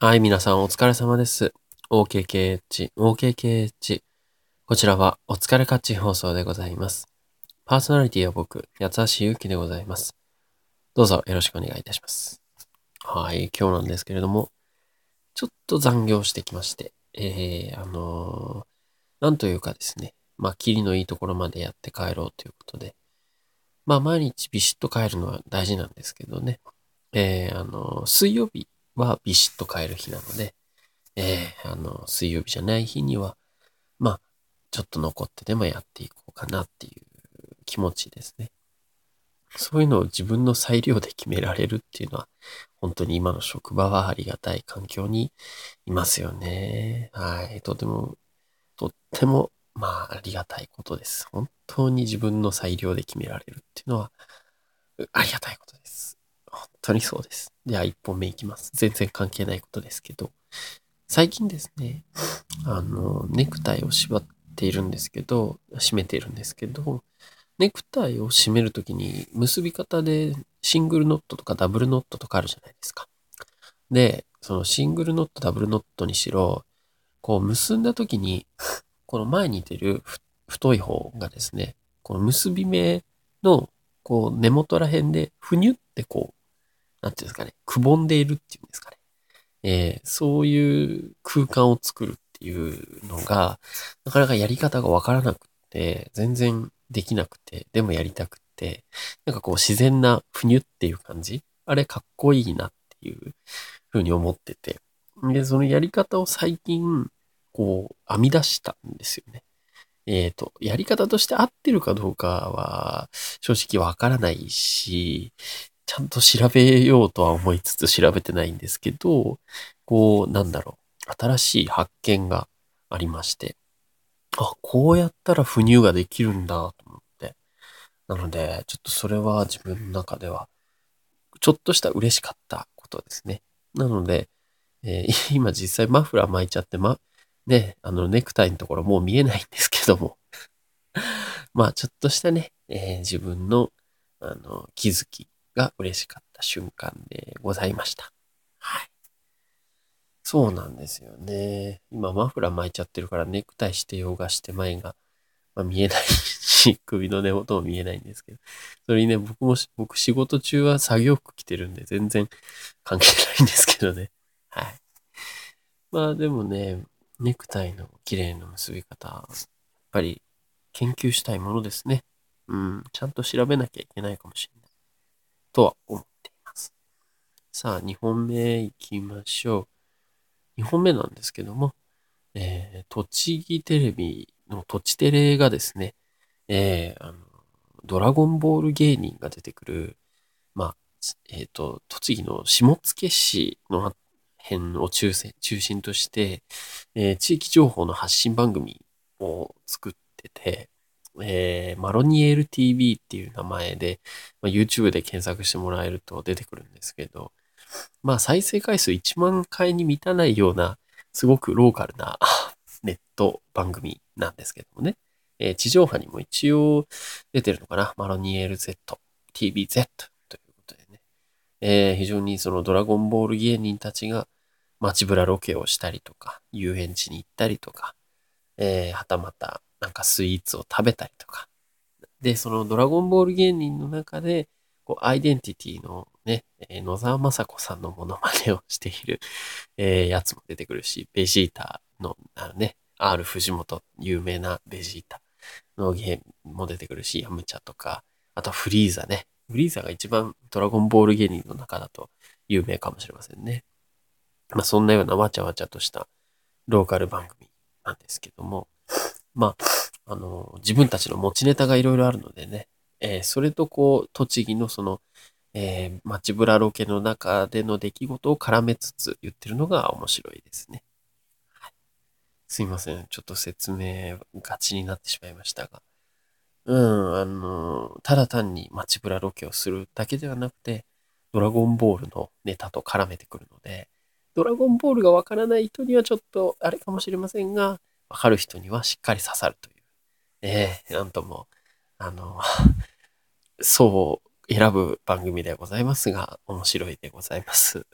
はい、皆さんお疲れ様です。OKKH、OKKH。こちらはお疲れカッチ放送でございます。パーソナリティは僕、八橋ゆうきでございます。どうぞよろしくお願いいたします。はい、今日なんですけれども、ちょっと残業してきまして、えー、あのーなんというかですね、まあ、キリのいいところまでやって帰ろうということで、まあ、毎日ビシッと帰るのは大事なんですけどね、えー、あのー水曜日はビシッと帰る日なので、えー、あの、水曜日じゃない日には、まあ、ちょっと残ってでもやっていこうかなっていう気持ちですね。そういうのを自分の裁量で決められるっていうのは、本当に今の職場はありがたい環境にいますよね。はい。とても、とっても、まあ、ありがたいことです。本当に自分の裁量で決められるっていうのは、ありがたいこと。当にそうです。では、一本目いきます。全然関係ないことですけど、最近ですね、あの、ネクタイを縛っているんですけど、締めているんですけど、ネクタイを締めるときに結び方でシングルノットとかダブルノットとかあるじゃないですか。で、そのシングルノット、ダブルノットにしろ、こう結んだときに、この前に出る太い方がですね、この結び目のこう根元ら辺でふにゅってこう、なんていうんですかね、くぼんでいるっていうんですかね。えーそういう空間を作るっていうのが、なかなかやり方がわからなくて、全然できなくて、でもやりたくて、なんかこう自然なふにゅっていう感じあれかっこいいなっていうふうに思ってて。で、そのやり方を最近、こう、編み出したんですよね。えっ、と、やり方として合ってるかどうかは、正直わからないし、ちゃんと調べようとは思いつつ調べてないんですけど、こう、なんだろう、新しい発見がありまして、あ、こうやったら不乳ができるんだと思って。なので、ちょっとそれは自分の中では、ちょっとした嬉しかったことですね。なので、えー 今実際マフラー巻いちゃって、ま、ね、あのネクタイのところもう見えないんですけども、まあちょっとしたね、えー自分の、あの、気づきが嬉しかった瞬間でございました。はい。そうなんですよね。今マフラー巻いちゃってるからネクタイしてようがして前が、まあ、見えないし、首の根元も見えないんですけど。それにね、僕もし、僕仕事中は作業服着てるんで全然関係ないんですけどね。はい。まあでもね、ネクタイの綺麗な結び方、やっぱり研究したいものですね。うん、ちゃんと調べなきゃいけないかもしれない。とは思っています。さあ、2本目行きましょう。2本目なんですけども、えー、栃木テレビの栃テレがですね、えー、あの、ドラゴンボール芸人が出てくる、まあ、えっ、と、栃木の下野市の辺を中心中心として、えー地域情報の発信番組を作ってて、えーマロニエル TV っていう名前で、まあ、YouTube で検索してもらえると出てくるんですけど、まあ再生回数1万回に満たないような、すごくローカルな ネット番組なんですけどもね。えー地上波にも一応出てるのかな。マロニエル Z、TVZ ということでね。えー非常にそのドラゴンボール芸人たちが街ブラロケをしたりとか、遊園地に行ったりとか、えーはたまたなんかスイーツを食べたりとか。で、そのドラゴンボール芸人の中で、こう、アイデンティティのね、えー野沢雅子さんのモノマネをしている、えーやつも出てくるし、ベジータの、あのね、R 藤本、有名なベジータのゲームも出てくるし、ヤムチャとか、あとフリーザね。フリーザが一番ドラゴンボール芸人の中だと有名かもしれませんね。まあそんなようなわちゃわちゃとしたローカル番組なんですけども、まあ、あの、自分たちの持ちネタがいろいろあるのでね、えーそれとこう、栃木のその、えー街ブラロケの中での出来事を絡めつつ言ってるのが面白いですね。すいません。ちょっと説明がちになってしまいましたが。うん、あの、ただ単に街ブラロケをするだけではなくて、ドラゴンボールのネタと絡めてくるので、ドラゴンボールがわからない人にはちょっとあれかもしれませんが、わかる人にはしっかり刺さるという。ええなんとも、あの、そう選ぶ番組でございますが、面白いでございます。